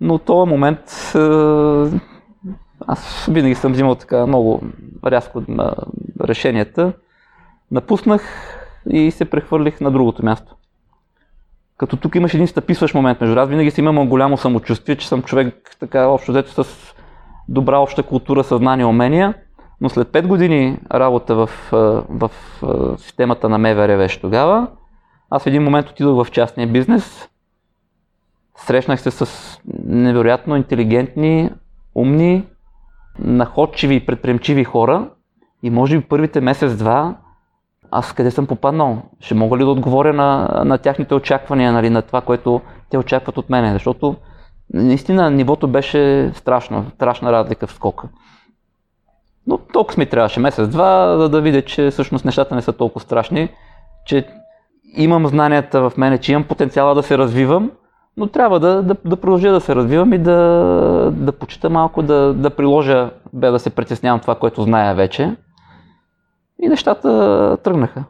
Но този момент аз винаги съм взимал така много рязко решенията. Напуснах и се прехвърлих на другото място. Като тук имаш един стъписващ момент между аз винаги си имам голямо самочувствие, че съм човек така общо взето с добра обща култура, съзнание, умения, но след 5 години работа в, в, в системата на МВР беше тогава, аз в един момент отидох в частния бизнес, срещнах се с невероятно интелигентни, умни, находчиви и предприемчиви хора и може би първите месец-два аз къде съм попаднал? Ще мога ли да отговоря на, на тяхните очаквания, нали, на това, което те очакват от мене? Защото наистина нивото беше страшно, страшна разлика в скока. Но толкова ми трябваше месец-два, за да видя, че всъщност нещата не са толкова страшни, че имам знанията в мене, че имам потенциала да се развивам, но трябва да, да, да продължа да се развивам и да, да почита малко, да, да приложа, бе да се притеснявам това, което зная вече. И нещата тръгнаха.